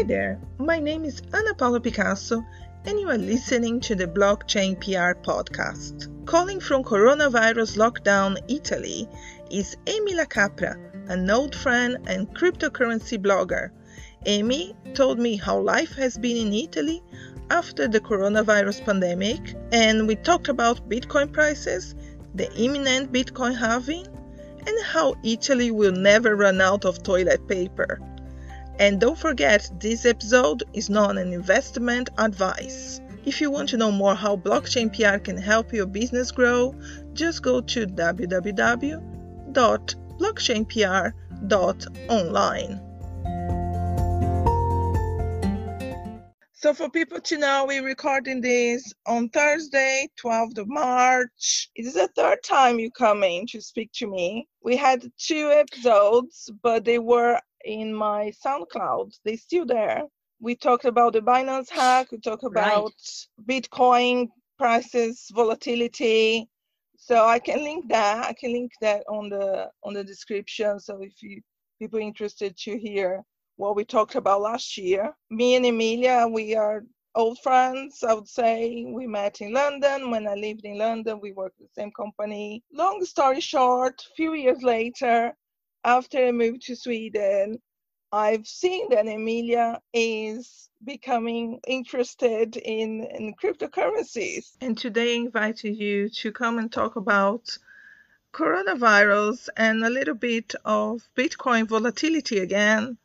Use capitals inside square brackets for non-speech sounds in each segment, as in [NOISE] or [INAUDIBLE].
Hi there, my name is Ana Paula Picasso, and you are listening to the Blockchain PR podcast. Calling from coronavirus lockdown Italy is Emi Capra, an old friend and cryptocurrency blogger. Emi told me how life has been in Italy after the coronavirus pandemic, and we talked about Bitcoin prices, the imminent Bitcoin halving, and how Italy will never run out of toilet paper. And don't forget, this episode is not an investment advice. If you want to know more how blockchain PR can help your business grow, just go to www.blockchainpr.online. So for people to know, we're recording this on Thursday, 12th of March. It is the third time you come in to speak to me. We had two episodes, but they were in my SoundCloud. They're still there. We talked about the Binance hack. We talked about right. Bitcoin prices, volatility. So I can link that. I can link that on the on the description. So if you people interested to hear what we talked about last year, me and Emilia, we are old friends. I would say we met in London. When I lived in London, we worked the same company. Long story short, a few years later, after I moved to Sweden, I've seen that Emilia is becoming interested in, in cryptocurrencies. And today I invited you to come and talk about coronavirus and a little bit of Bitcoin volatility again.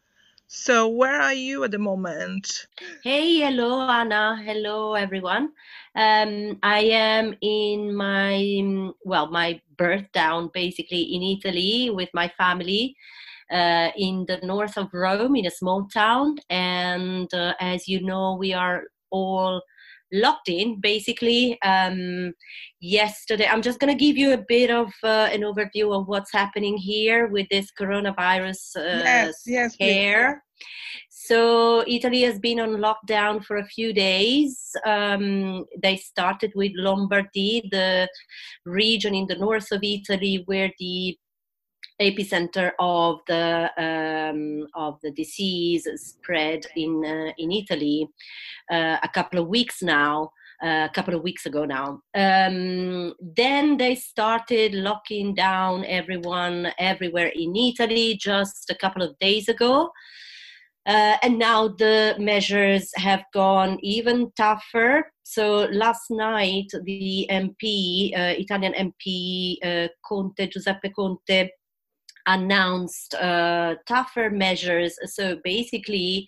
So, where are you at the moment? Hey, hello, Anna. Hello, everyone. Um, I am in my, well, my birth down basically in Italy with my family. Uh, in the north of Rome, in a small town. And uh, as you know, we are all locked in basically um, yesterday i'm just going to give you a bit of uh, an overview of what's happening here with this coronavirus uh, yes, yes, scare so italy has been on lockdown for a few days um, they started with lombardy the region in the north of italy where the epicenter of the um, of the disease spread in uh, in Italy uh, a couple of weeks now. Uh, a couple of weeks ago now. Um, then they started locking down everyone everywhere in Italy just a couple of days ago. Uh, and now the measures have gone even tougher. So last night, the MP, uh, Italian MP uh, Conte, Giuseppe Conte, announced uh, tougher measures. So basically,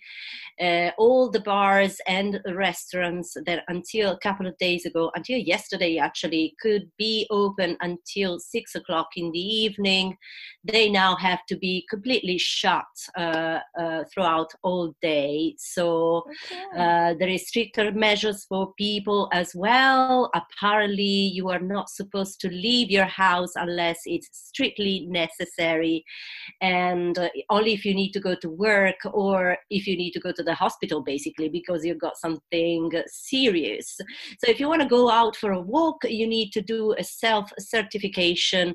uh, all the bars and restaurants that until a couple of days ago, until yesterday actually, could be open until six o'clock in the evening, they now have to be completely shut uh, uh throughout all day. So okay. Uh, there is stricter measures for people as well. Apparently, you are not supposed to leave your house unless it's strictly necessary, and uh, only if you need to go to work or if you need to go to the hospital basically because you've got something serious. So if you want to go out for a walk, you need to do a self certification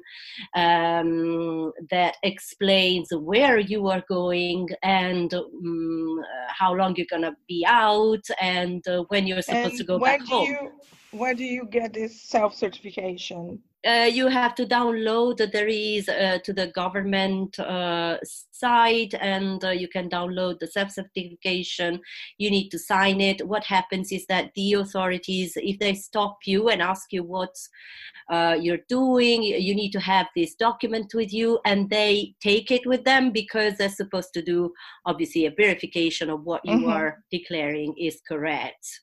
um, that explains where you are going and um, how long you're going to be out and uh, when you're supposed and to go back home. You, where do you get this self certification? uh, you have to download there is uh, to the government uh, site and uh, you can download the self certification you need to sign it what happens is that the authorities if they stop you and ask you what uh, you're doing you need to have this document with you and they take it with them because they're supposed to do obviously a verification of what you mm-hmm. are declaring is correct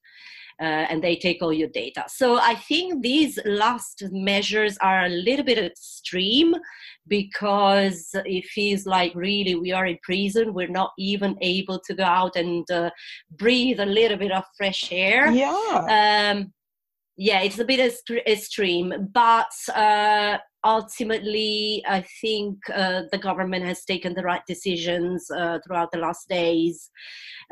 uh, and they take all your data. So I think these last measures are a little bit extreme because it feels like really we are in prison. We're not even able to go out and uh, breathe a little bit of fresh air. Yeah. Um, yeah, it's a bit extreme, but uh, ultimately, I think uh, the government has taken the right decisions uh, throughout the last days.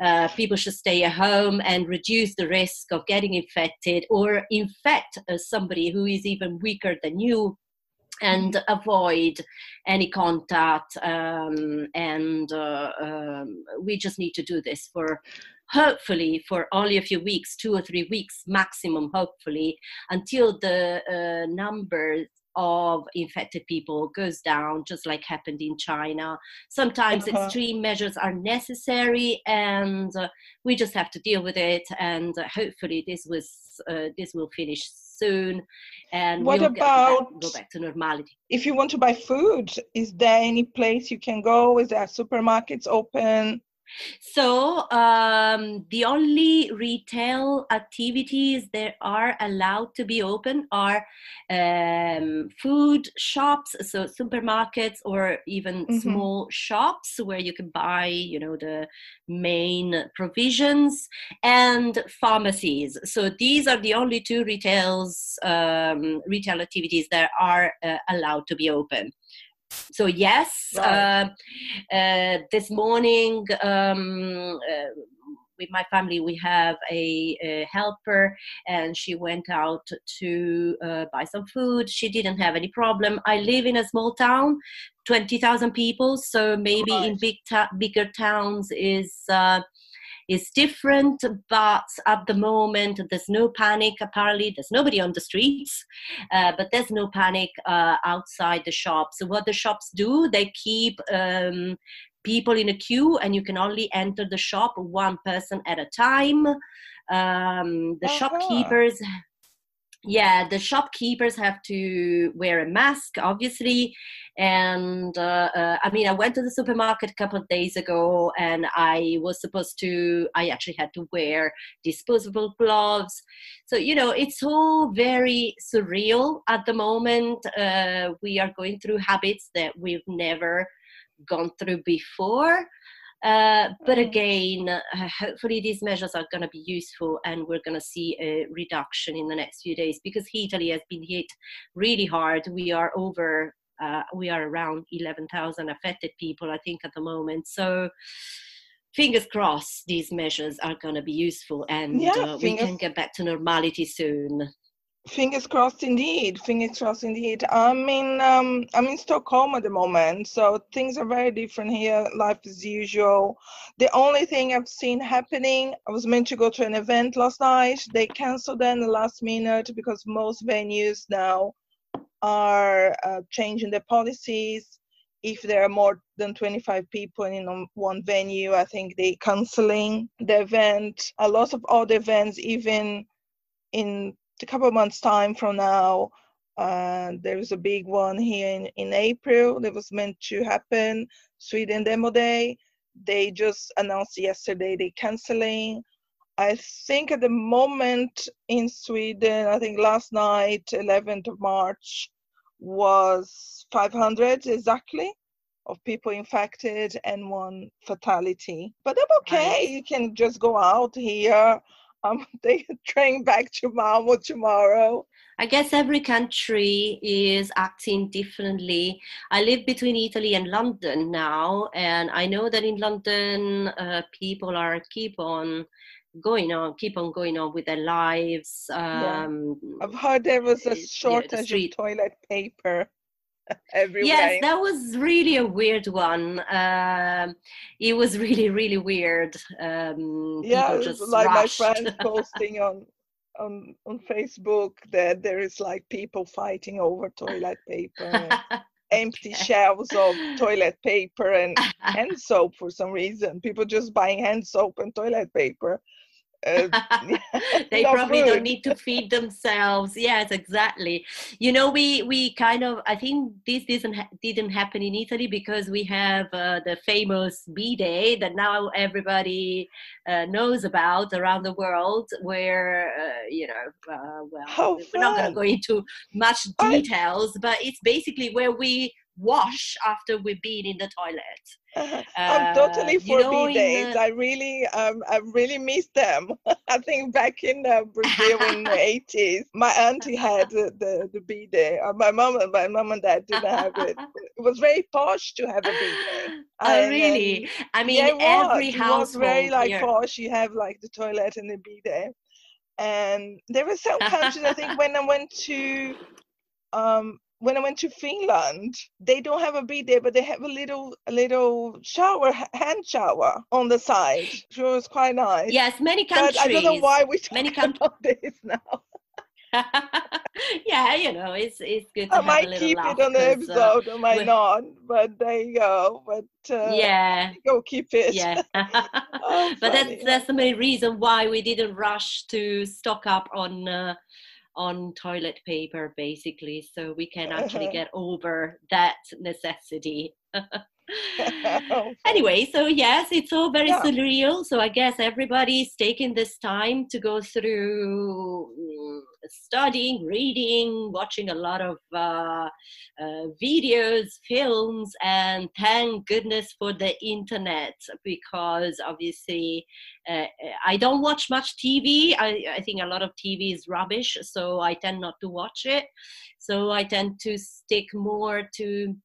Uh, people should stay at home and reduce the risk of getting infected or infect uh, somebody who is even weaker than you and avoid any contact um, and uh, um, we just need to do this for hopefully for only a few weeks two or three weeks maximum hopefully until the uh, numbers of infected people goes down, just like happened in China. Sometimes uh-huh. extreme measures are necessary, and uh, we just have to deal with it. And uh, hopefully, this was uh, this will finish soon. And what we'll about back, go back to normality? If you want to buy food, is there any place you can go? Is there supermarkets open? So um, the only retail activities that are allowed to be open are um, food shops, so supermarkets or even mm-hmm. small shops where you can buy, you know, the main provisions and pharmacies. So these are the only two retails um, retail activities that are uh, allowed to be open so yes right. uh, uh, this morning um, uh, with my family we have a, a, helper and she went out to uh, buy some food she didn't have any problem i live in a small town 20000 people so maybe right. in big ta- bigger towns is uh, is different, but at the moment there's no panic. Apparently, there's nobody on the streets, uh, but there's no panic uh, outside the shops. So what the shops do, they keep um, people in a queue, and you can only enter the shop one person at a time. Um, the uh-huh. shopkeepers yeah the shopkeepers have to wear a mask obviously. And uh, uh, i mean i went to the supermarket a couple of days ago and i was supposed to i actually had to wear disposable gloves. So you know it's all very surreal at the moment. Uh, we are going through habits that we've never gone through before uh, but mm. again, uh, hopefully these measures are going to be useful and we're going to see a reduction in the next few days because Italy has been hit really hard. We are over, uh, we are around 11,000 affected people, I think, at the moment. So fingers crossed these measures are going to be useful and yeah, uh, we can get back to normality soon. Fingers crossed, indeed. Fingers crossed, indeed. I'm in um, I'm in Stockholm at the moment, so things are very different here. Life as usual. The only thing I've seen happening, I was meant to go to an event last night. They cancelled it in the last minute because most venues now are uh, changing their policies. If there are more than 25 people in one venue, I think they canceling the event. A lot of other events, even in a couple of months time from now uh, was a big one here in, in april that was meant to happen sweden demo day. They just announced yesterday they're canceling i think at the moment in sweden i think last night 11th of march was 500 exactly of people infected and one fatality. But i'm okay. You can just go out here [LAUGHS] I'm taking train back to Malmo tomorrow. I guess every country is acting differently. I live between Italy and London now, and I know that in London, uh, people are keep on going on, keep on going on with their lives. Um, yeah. I've heard there was a shortage of toilet paper. [LAUGHS] everywhere. Yes, that was really a weird one. Um, it was really, really weird. Um, yeah, like rushed. my friends [LAUGHS] posting on on on Facebook that there is like people fighting over toilet paper. [LAUGHS] empty shelves of toilet paper and hand soap for some reason. People just buying hand soap and toilet paper uh, [LAUGHS] [LAUGHS] [LAUGHS] they probably don't need to feed themselves. Yes exactly. You know we we kind of i think this didn't ha- didn't happen in italy because we have uh, the famous bidet that now everybody uh, knows about around the world where uh, you know uh, well we're not going to go into much details I... but it's basically where we wash after we've been in the toilet. [LAUGHS] Uh, I'm totally for you know, bidets. The... I really, um, I really miss them. [LAUGHS] I think back in uh, Brazil in the [LAUGHS] 80s, my auntie had the the, the bidet. Uh, my mom, my mom and dad didn't have it. It was very posh to have a bidet. Oh, and, really? Um, I mean, yeah, every house was very like here. posh. You have like the toilet and the bidet. And there were some countries. I think when I went to um, when I went to Finland, they don't have a bidet, there, but they have a little a little shower, hand shower on the side. Which was quite nice. Yes, many countries. But I don't know why we many talk about this now. [LAUGHS] yeah, you know, it's it's good. I might keep it on the episode, uh, I might not. But there you go. But uh, yeah, go keep it. Yeah, [LAUGHS] [LAUGHS] oh, but that's that's the main reason why we didn't rush to stock up on. Uh, on toilet paper basically so we can actually uh-huh. get over that necessity [LAUGHS] [LAUGHS] anyway, so yes, it's all very yeah. surreal. So I guess everybody's taking this time to go through mm, studying, reading, watching a lot of uh, uh, videos, films, and thank goodness for the internet because obviously uh, I don't watch much TV. I, I think a lot of TV is rubbish, so I tend not to watch it. So I tend to stick more to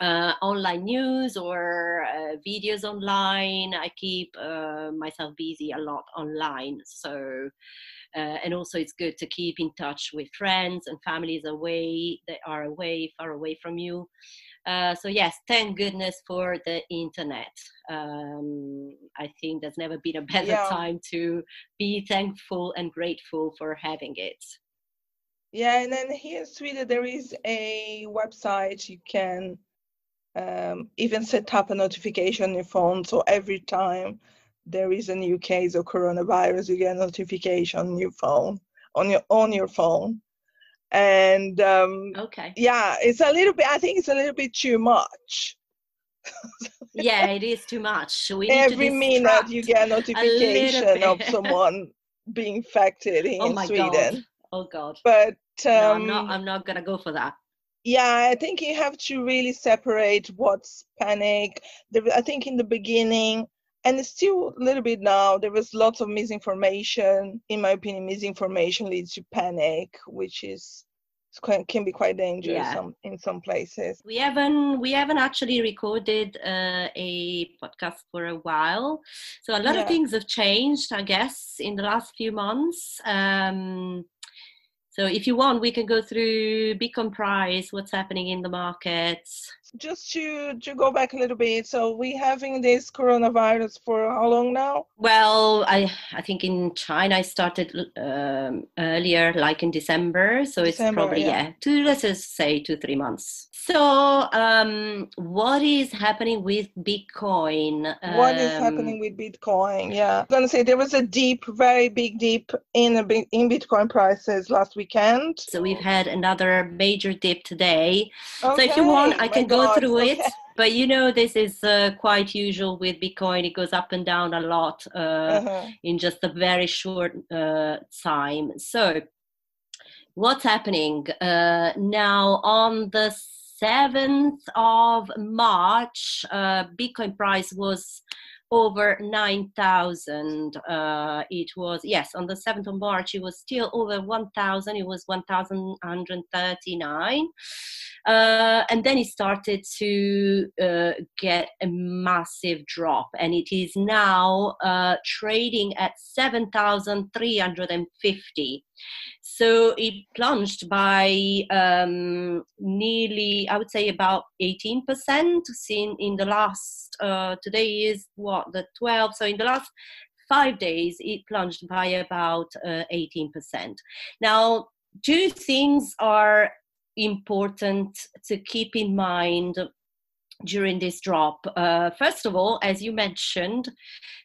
uh, online news or uh, videos online. I keep uh, myself busy a lot online. So, uh, and also it's good to keep in touch with friends and families away that are away, far away from you. Uh, so yes, thank goodness for the internet. Um, I think there's never been a [LAUGHS] better yeah. time to be thankful and grateful for having it. Yeah, and then here in Sweden there is a website you can um, even set up a notification on your phone. So every time there is a new case of coronavirus, you get a notification on your phone, on your on your phone. And um, okay, yeah, it's a little bit. I think it's a little bit too much. yeah, it is too much. We every minute you get a notification a of someone being infected [LAUGHS] in oh Sweden. God. Oh God! But um, no, I'm not. Um, I'm not gonna go for that yeah i think you have to really separate what's panic. I think in the beginning and it's still a little bit now there was lots of misinformation. In my opinion misinformation leads to panic which is can be quite dangerous yeah. some, in some places. We haven't we haven't actually recorded uh, a podcast for a while. So a lot yeah. of things have changed i guess in the last few months. Um, so if you want, we can go through Bitcoin price, what's happening in the markets. Just to to go back a little bit, so we having this coronavirus for how long now? Well, I I think in China I started um, earlier, like in December. So December, it's probably yeah. yeah, two let's just say two three months. So um, what is happening with Bitcoin? Um, what is happening with Bitcoin? Yeah, I'm gonna say there was a deep, very big deep in a, in Bitcoin prices last weekend. So we've had another major dip today. Okay. So if you want, I can go through okay. it. But you know, this is uh, quite usual with Bitcoin. It goes up and down a lot uh, uh-huh. in just a very short uh, time. So what's happening uh, now on the 7th of March, uh, Bitcoin price was over 9,000. Uh, it was, yes, on the 7th of March, it was still over 1,000. It was 1,139. Uh, and then it started to uh, get a massive drop, and it is now uh, trading at 7,350. So it plunged by um, nearly, I would say, about 18% seen in the last, uh, today is what, the 12. So in the last five days, it plunged by about uh, 18%. Now, two things are important to keep in mind during this drop. Uh, first of all, as you mentioned,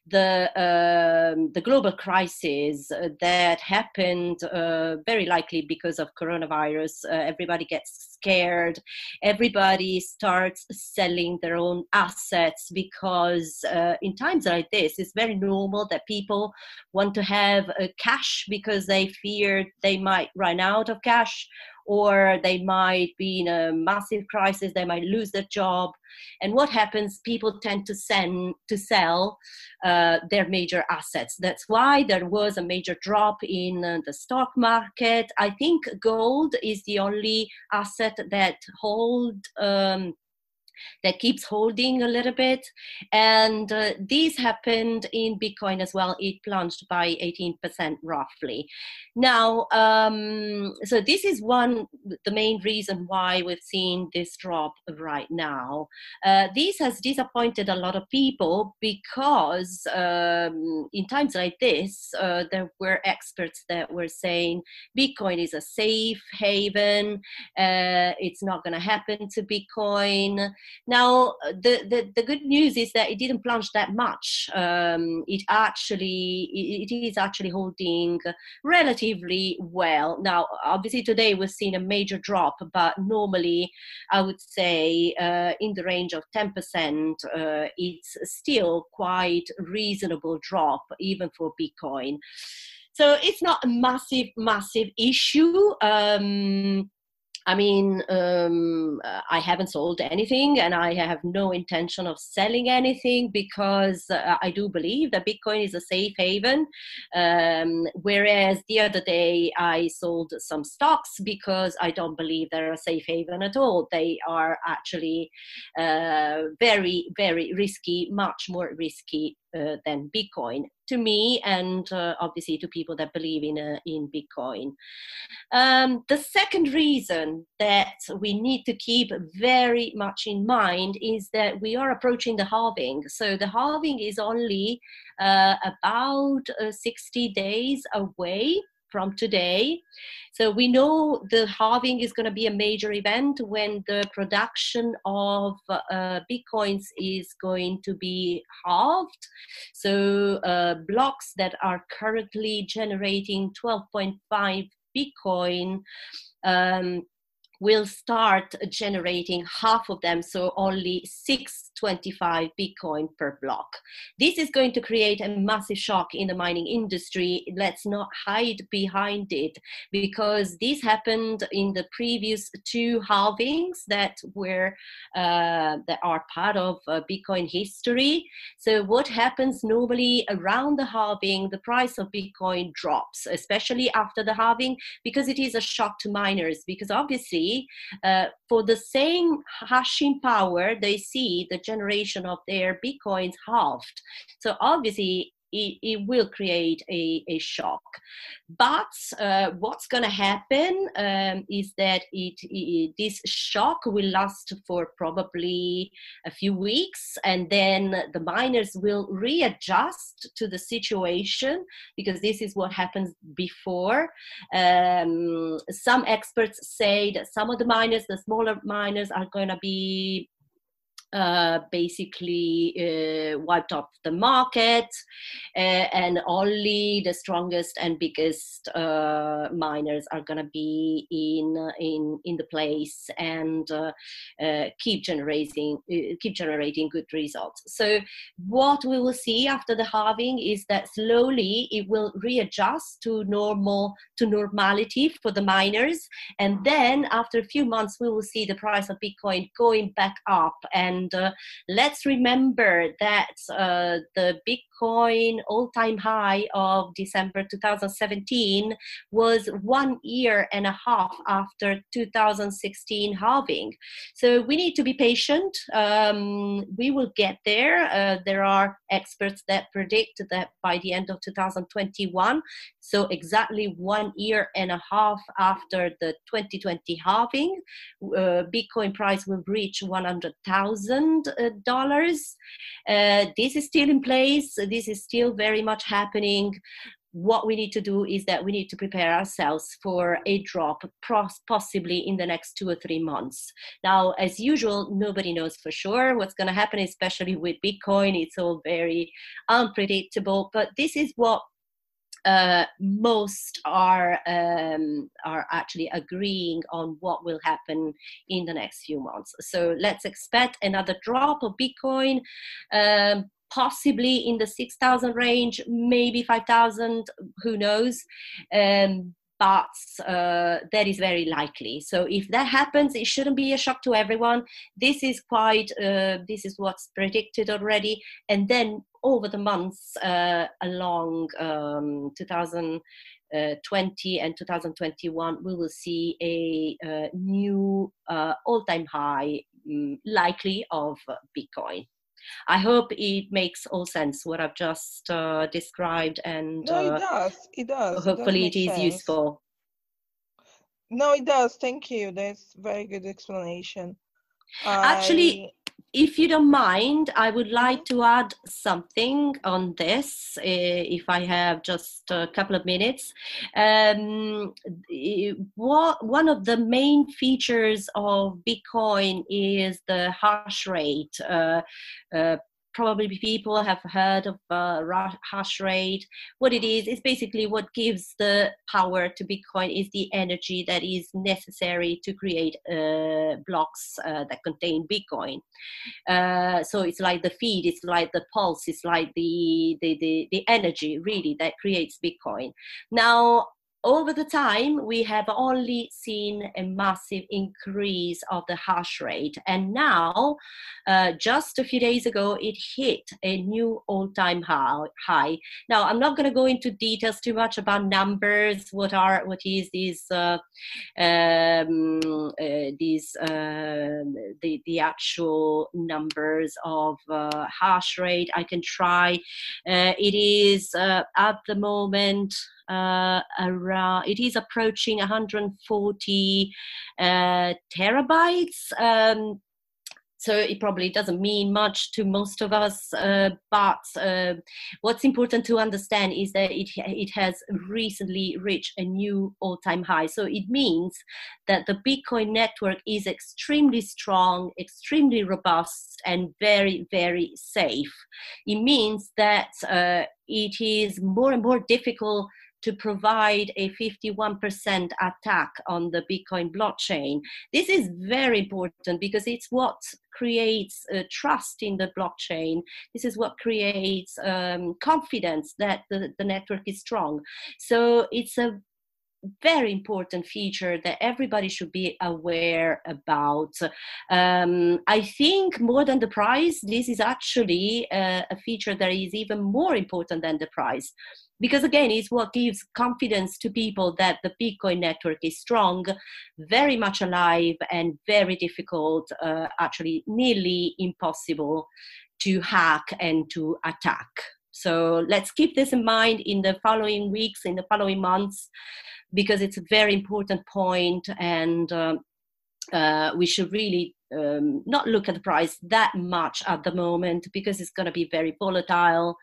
the um, the global crisis that happened uh, very likely because of coronavirus. Uh, everybody gets scared. Everybody starts selling their own assets because uh, in times like this, it's very normal that people want to have uh, cash because they fear they might run out of cash or they might be in a massive crisis they might lose their job. And what happens people tend to send to sell uh, their major assets. That's why there was a major drop in uh, the stock market. I think gold is the only asset that hold um, that keeps holding a little bit. And uh, this happened in Bitcoin as well. It plunged by 18% roughly. Now, um, so this is one, the main reason why we've seen this drop right now. Uh, this has disappointed a lot of people because um, in times like this, uh, there were experts that were saying Bitcoin is a safe haven, uh, it's not going to happen to Bitcoin. Now, the, the, the, good news is that it didn't plunge that much. Um, it actually, it, it is actually holding relatively well. Now, obviously, today we're seeing a major drop, but normally I would say uh, in the range of 10%, uh, it's still quite reasonable drop, even for Bitcoin. So it's not a massive, massive issue. Um, I mean, um, I haven't sold anything and I have no intention of selling anything because uh, I do believe that Bitcoin is a safe haven. Um, whereas the other day I sold some stocks because I don't believe they're a safe haven at all. They are actually uh, very, very risky, much more risky uh, than Bitcoin to me and uh, obviously to people that believe in uh, in Bitcoin. Um, the second reason that we need to keep very much in mind is that we are approaching the halving. So the halving is only uh, about uh, 60 days away from today. So we know the halving is going to be a major event when the production of uh, bitcoins is going to be halved. So uh, blocks that are currently generating 12.5 bitcoin um, will start generating half of them, so only 625 Bitcoin per block. This is going to create a massive shock in the mining industry. Let's not hide behind it because this happened in the previous two halvings that were uh, that are part of uh, Bitcoin history. So what happens normally around the halving, the price of Bitcoin drops, especially after the halving, because it is a shock to miners. Because obviously uh, for the same hashing power, they see the generation of their bitcoins halved. So obviously, it, it will create a, a shock. But uh, what's going to happen um, is that it, it, this shock will last for probably a few weeks, and then the miners will readjust to the situation because this is what happens before. Um, some experts say that some of the miners, the smaller miners, are going to be uh, basically uh, wiped off the market, uh, and only the strongest and biggest uh, miners are going to be in in in the place and keep generating keep generating good results. So what we will see after the halving is that slowly it will readjust to normal to normality for the miners, and then after a few months we will see the price of Bitcoin going back up and and uh, let's remember that uh, the Bitcoin all time high of December 2017 was one year and a half after 2016 halving. So we need to be patient. Um, we will get there. Uh, there are experts that predict that by the end of 2021, so exactly one year and a half after the 2020 halving, uh, Bitcoin price will reach 100,000 thousand uh, dollars. Uh, this is still in place. This is still very much happening. What we need to do is that we need to prepare ourselves for a drop, possibly in the next two or three months. Now, as usual, nobody knows for sure what's going to happen, especially with Bitcoin. It's all very unpredictable. But this is what uh, most are um, are actually agreeing on what will happen in the next few months. So let's expect another drop of Bitcoin. Um, possibly in the 6000 range maybe 5000 who knows um, but uh, that is very likely. So if that happens, it shouldn't be a shock to everyone. This is quite, uh, this is what's predicted already. And then over the months uh, along um, 2020 uh, and 2021, we will see a uh, new uh, all-time high mm, likely of Bitcoin. I hope it makes all sense what I've just uh, described, and no, it does. It does. Hopefully, it, it is sense. useful. No, it does. Thank you. That's very good explanation. Actually, if you don't mind, I would like to add something on this, uh, if I have just a couple of minutes. Um, what, one of the main features of Bitcoin is the hash rate. Uh, uh, probably people have heard of uh, hash rate. What it is is basically what gives the power to bitcoin is the energy that is necessary to create uh, blocks uh, that contain bitcoin. Uh, so it's like the feed it's like the pulse it's like the, the the the energy really that creates bitcoin. Now over the time, we have only seen a massive increase of the hash rate. And now, uh, just a few days ago, it hit a new all time high. Now, I'm not going to go into details too much about numbers, what are, what is these, uh, um, uh, these, uh, the, the actual numbers of uh, hash rate. I can try. Uh, it is at the moment, uh, around, it is approaching 140 uh, terabytes. Um, so it probably doesn't mean much to most of us. Uh, but uh, what's important to understand is that it it has recently reached a new all-time high. So it means that the Bitcoin network is extremely strong, extremely robust, and very very safe. It means that uh, it is more and more difficult to provide a 51% attack on the Bitcoin blockchain. This is very important because it's what creates uh, trust in the blockchain. This is what creates um, confidence that the, the network is strong. So it's a very important feature that everybody should be aware about. Um, I think more than the price, this is actually uh, a feature that is even more important than the price. Because again it's what gives confidence to people that the bitcoin network is strong very much alive and very difficult uh, actually nearly impossible to hack and to attack. So let's keep this in mind in the following weeks in the following months because it's a very important point and uh, uh, we should really um, not look at the price that much at the moment because it's going to be very volatile.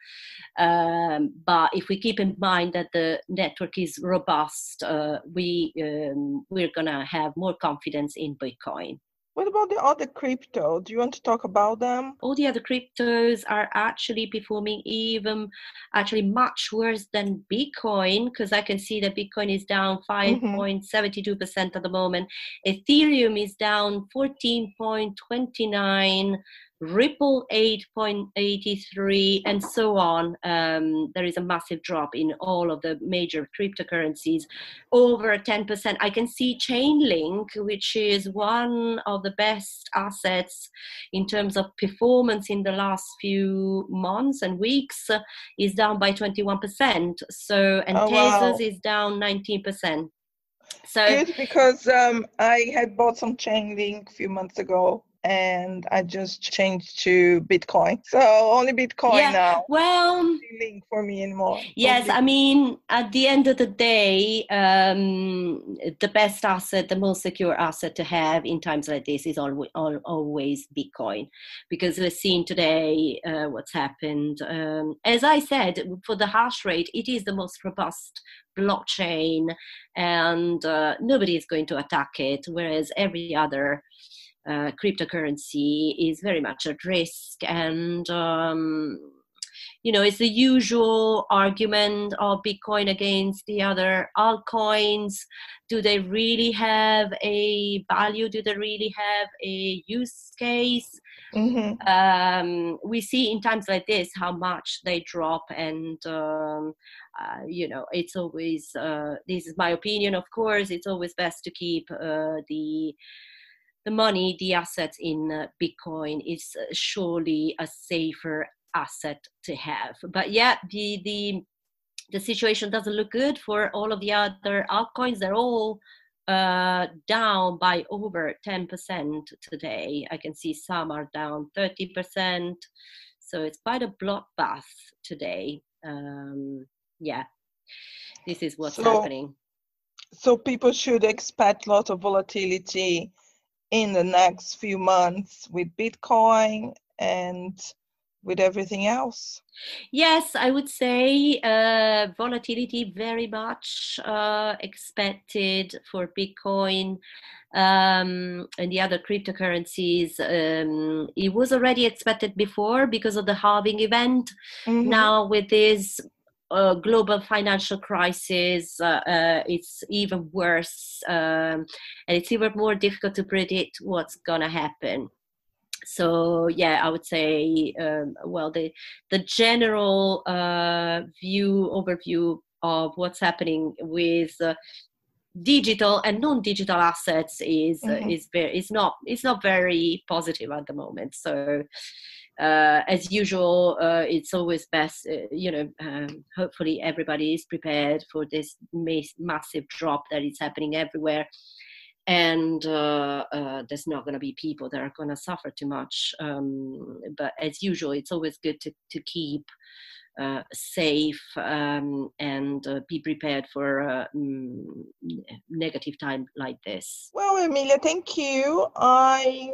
Um, but if we keep in mind that the network is robust, uh, we um, we're going to have more confidence in Bitcoin. What about the other crypto? Do you want to talk about them? All the other cryptos are actually performing even actually much worse than Bitcoin because I can see that Bitcoin is down 5.72% mm-hmm. at the moment. Ethereum is down 14.29 Ripple 8.83, and so on. Um, there is a massive drop in all of the major cryptocurrencies, over 10%. I can see Chainlink, which is one of the best assets in terms of performance in the last few months and weeks, is down by 21%. So, and oh, Tezos wow. is down 19%. So, Good because um, I had bought some Chainlink a few months ago and I just changed to Bitcoin. [LAUGHS] So only Bitcoin yeah, now. Well, link for me anymore. Yes, I mean at the end of the day, um, the best asset, the most secure asset to have in times like this is always, always Bitcoin, because we're seeing today uh, what's happened. Um, as I said, for the hash rate, it is the most robust blockchain, and uh, nobody is going to attack it. Whereas every other uh, cryptocurrency is very much at risk. And um, you know it's the usual argument of bitcoin against the other altcoins. Do they really have a value? Do they really have a use case? Mm-hmm. um, we see in times like this how much they drop. And um, uh, you know it's always uh, this is my opinion of course. It's always best to keep uh, the the money, the assets in uh, Bitcoin is uh, surely a safer asset to have. But yeah, the the the situation doesn't look good for all of the other altcoins. They're all uh, down by over 10% today. I can see some are down 30%. So it's quite a bloodbath today. Um, yeah, this is what's so, happening. So people should expect a lot of volatility in the next few months with Bitcoin and with everything else? Yes, I would say uh, volatility very much uh, expected for Bitcoin um, and the other cryptocurrencies. Um, it was already expected before because of the halving event. Mm-hmm. Now, with this uh, global financial crisis, uh, uh, it's even worse, um, and it's even more difficult to predict what's going to happen so yeah i would say um, well the the general uh, view overview of what's happening with uh, digital and non-digital assets is mm-hmm. uh, is very is not it's not very positive at the moment so uh, as usual, uh, it's always best, uh, you know, um, hopefully everybody is prepared for this ma- massive drop that is happening everywhere and uh, uh, there's not going to be people that are going to suffer too much. Um, but as usual, it's always good to, to keep uh, safe um, and be prepared for a mm, negative time like this. Well, Emilia, thank you. I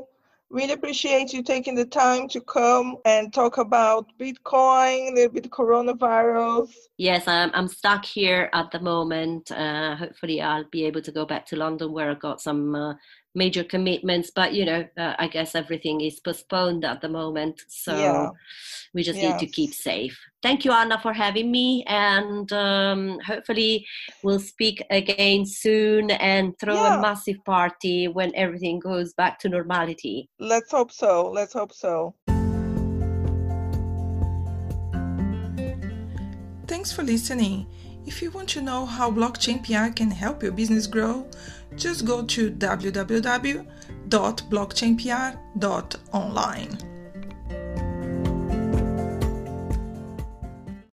really appreciate you taking the time to come and talk about Bitcoin, a little bit coronavirus. Yes, I'm, I'm stuck here at the moment. Uh, hopefully, I'll be able to go back to London where I've got some uh, major commitments. But, you know, uh, I guess everything is postponed at the moment. So yeah. we just yes. need to keep safe. Thank you, Anna, for having me. And um, hopefully, we'll speak again soon and throw yeah. a massive party when everything goes back to normality. Let's hope so. Let's hope so. Thanks for listening. If you want to know how Blockchain PR can help your business grow, just go to www.blockchainpr.online.